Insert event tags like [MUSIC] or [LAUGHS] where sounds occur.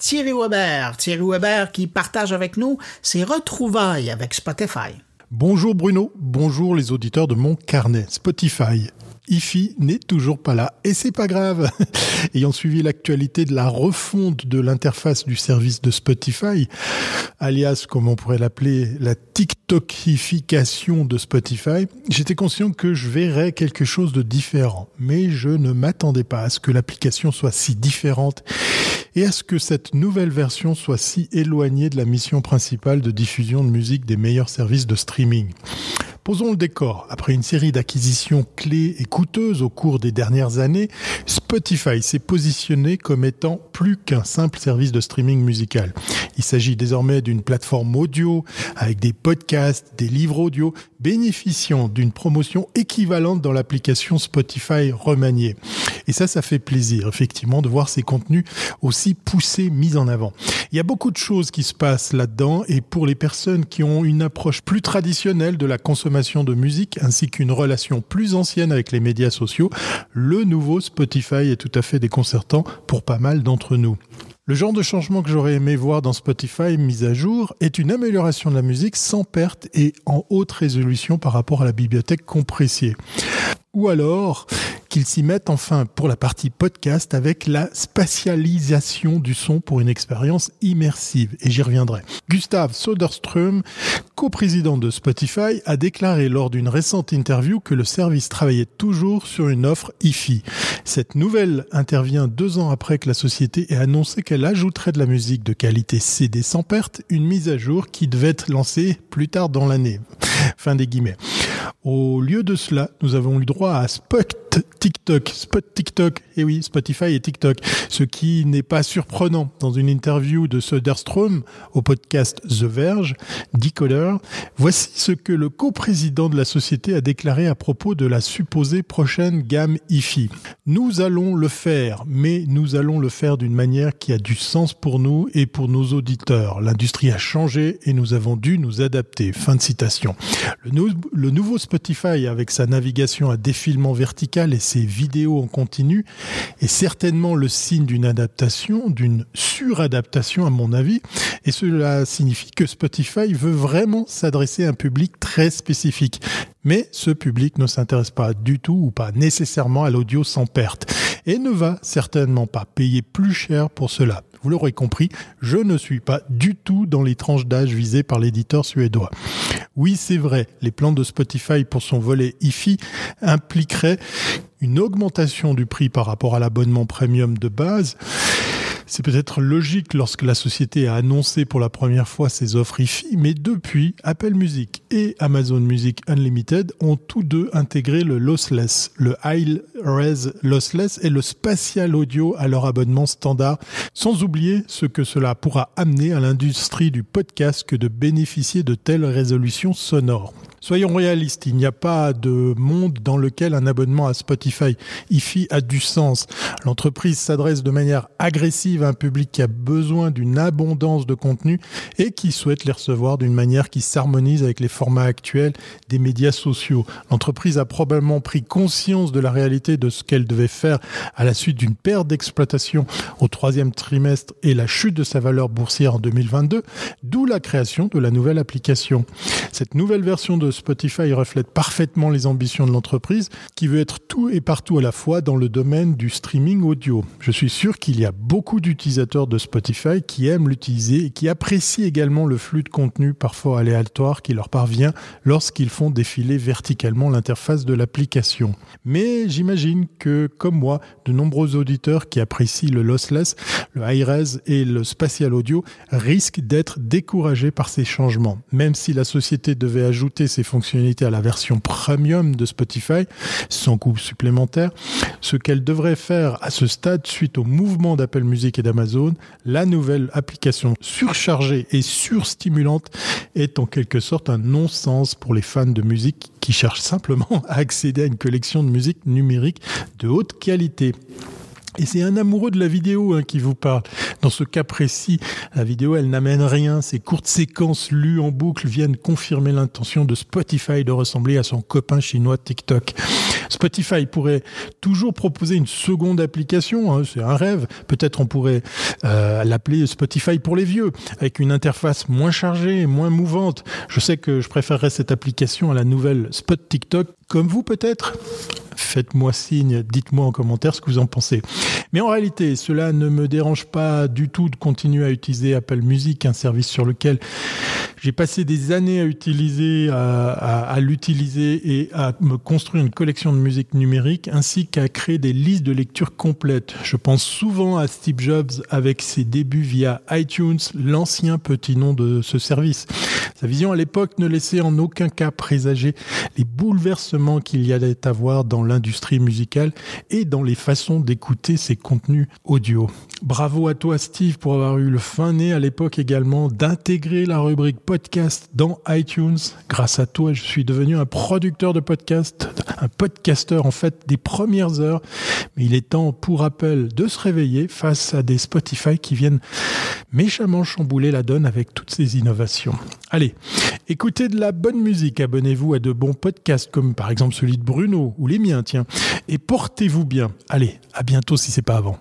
Thierry Weber. Thierry Weber qui partage avec nous ses retrouvailles avec Spotify. Bonjour Bruno, bonjour les auditeurs de mon carnet Spotify. IFI n'est toujours pas là. Et c'est pas grave. [LAUGHS] Ayant suivi l'actualité de la refonte de l'interface du service de Spotify, alias, comme on pourrait l'appeler, la TikTokification de Spotify, j'étais conscient que je verrais quelque chose de différent. Mais je ne m'attendais pas à ce que l'application soit si différente et à ce que cette nouvelle version soit si éloignée de la mission principale de diffusion de musique des meilleurs services de streaming. Posons le décor. Après une série d'acquisitions clés et coûteuses au cours des dernières années, Spotify s'est positionné comme étant plus qu'un simple service de streaming musical. Il s'agit désormais d'une plateforme audio avec des podcasts, des livres audio bénéficiant d'une promotion équivalente dans l'application Spotify remaniée. Et ça, ça fait plaisir, effectivement, de voir ces contenus aussi poussés, mis en avant. Il y a beaucoup de choses qui se passent là-dedans et pour les personnes qui ont une approche plus traditionnelle de la consommation de musique ainsi qu'une relation plus ancienne avec les médias sociaux, le nouveau Spotify est tout à fait déconcertant pour pas mal d'entre nous. Le genre de changement que j'aurais aimé voir dans Spotify mis à jour est une amélioration de la musique sans perte et en haute résolution par rapport à la bibliothèque compressée. Ou alors qu'ils s'y mettent enfin pour la partie podcast avec la spatialisation du son pour une expérience immersive. Et j'y reviendrai. Gustav Soderström, coprésident de Spotify, a déclaré lors d'une récente interview que le service travaillait toujours sur une offre IFI. Cette nouvelle intervient deux ans après que la société ait annoncé qu'elle ajouterait de la musique de qualité CD sans perte, une mise à jour qui devait être lancée plus tard dans l'année. Fin des guillemets. Au lieu de cela, nous avons eu droit à TikTok, Spot TikTok, eh oui, Spotify et TikTok, ce qui n'est pas surprenant. Dans une interview de Söderström au podcast The Verge, Decoder, voici ce que le coprésident de la société a déclaré à propos de la supposée prochaine gamme IFI. Nous allons le faire, mais nous allons le faire d'une manière qui a du sens pour nous et pour nos auditeurs. L'industrie a changé et nous avons dû nous adapter. Fin de citation. Le nouveau Spotify, avec sa navigation à défilement vertical et ses vidéos en continu, est certainement le signe d'une adaptation, d'une suradaptation à mon avis, et cela signifie que Spotify veut vraiment s'adresser à un public très spécifique. Mais ce public ne s'intéresse pas du tout ou pas nécessairement à l'audio sans perte et ne va certainement pas payer plus cher pour cela. Vous l'aurez compris, je ne suis pas du tout dans les tranches d'âge visées par l'éditeur suédois. Oui, c'est vrai, les plans de Spotify pour son volet IFI impliqueraient une augmentation du prix par rapport à l'abonnement premium de base c'est peut-être logique lorsque la société a annoncé pour la première fois ses offres IFI, mais depuis, Apple Music et Amazon Music Unlimited ont tous deux intégré le lossless, le high res lossless et le spatial audio à leur abonnement standard, sans oublier ce que cela pourra amener à l'industrie du podcast que de bénéficier de telles résolutions sonores. Soyons réalistes, il n'y a pas de monde dans lequel un abonnement à Spotify IFI a du sens. L'entreprise s'adresse de manière agressive à un public qui a besoin d'une abondance de contenu et qui souhaite les recevoir d'une manière qui s'harmonise avec les formats actuels des médias sociaux. L'entreprise a probablement pris conscience de la réalité de ce qu'elle devait faire à la suite d'une perte d'exploitation au troisième trimestre et la chute de sa valeur boursière en 2022, d'où la création de la nouvelle application. Cette nouvelle version de Spotify reflète parfaitement les ambitions de l'entreprise qui veut être tout et partout à la fois dans le domaine du streaming audio. Je suis sûr qu'il y a beaucoup d'utilisateurs de Spotify qui aiment l'utiliser et qui apprécient également le flux de contenu parfois aléatoire qui leur parvient lorsqu'ils font défiler verticalement l'interface de l'application. Mais j'imagine que, comme moi, de nombreux auditeurs qui apprécient le lossless, le high-res et le spatial audio risquent d'être découragés par ces changements. Même si la société devait ajouter ces fonctionnalités à la version premium de Spotify, sans coût supplémentaire, ce qu'elle devrait faire à ce stade suite au mouvement d'Apple Music et d'Amazon, la nouvelle application surchargée et surstimulante est en quelque sorte un non-sens pour les fans de musique qui cherchent simplement à accéder à une collection de musique numérique de haute qualité. Et c'est un amoureux de la vidéo hein, qui vous parle. Dans ce cas précis, la vidéo, elle n'amène rien. Ces courtes séquences lues en boucle viennent confirmer l'intention de Spotify de ressembler à son copain chinois TikTok. Spotify pourrait toujours proposer une seconde application, hein, c'est un rêve. Peut-être on pourrait euh, l'appeler Spotify pour les vieux, avec une interface moins chargée, moins mouvante. Je sais que je préférerais cette application à la nouvelle Spot TikTok, comme vous peut-être? Faites-moi signe, dites-moi en commentaire ce que vous en pensez. Mais en réalité, cela ne me dérange pas du tout de continuer à utiliser Apple Music, un service sur lequel j'ai passé des années à utiliser, à, l'utiliser et à me construire une collection de musique numérique, ainsi qu'à créer des listes de lecture complètes. Je pense souvent à Steve Jobs avec ses débuts via iTunes, l'ancien petit nom de ce service. Sa vision à l'époque ne laissait en aucun cas présager les bouleversements qu'il y allait avoir dans l'industrie musicale et dans les façons d'écouter ses contenus audio. Bravo à toi Steve pour avoir eu le fin nez à l'époque également d'intégrer la rubrique podcast dans iTunes. Grâce à toi, je suis devenu un producteur de podcast, un podcasteur en fait des premières heures. Mais il est temps pour Apple de se réveiller face à des Spotify qui viennent méchamment chambouler la donne avec toutes ces innovations. Allez, écoutez de la bonne musique, abonnez-vous à de bons podcasts comme par exemple celui de Bruno ou les miens, tiens, et portez-vous bien. Allez, à bientôt si c'est pas avant.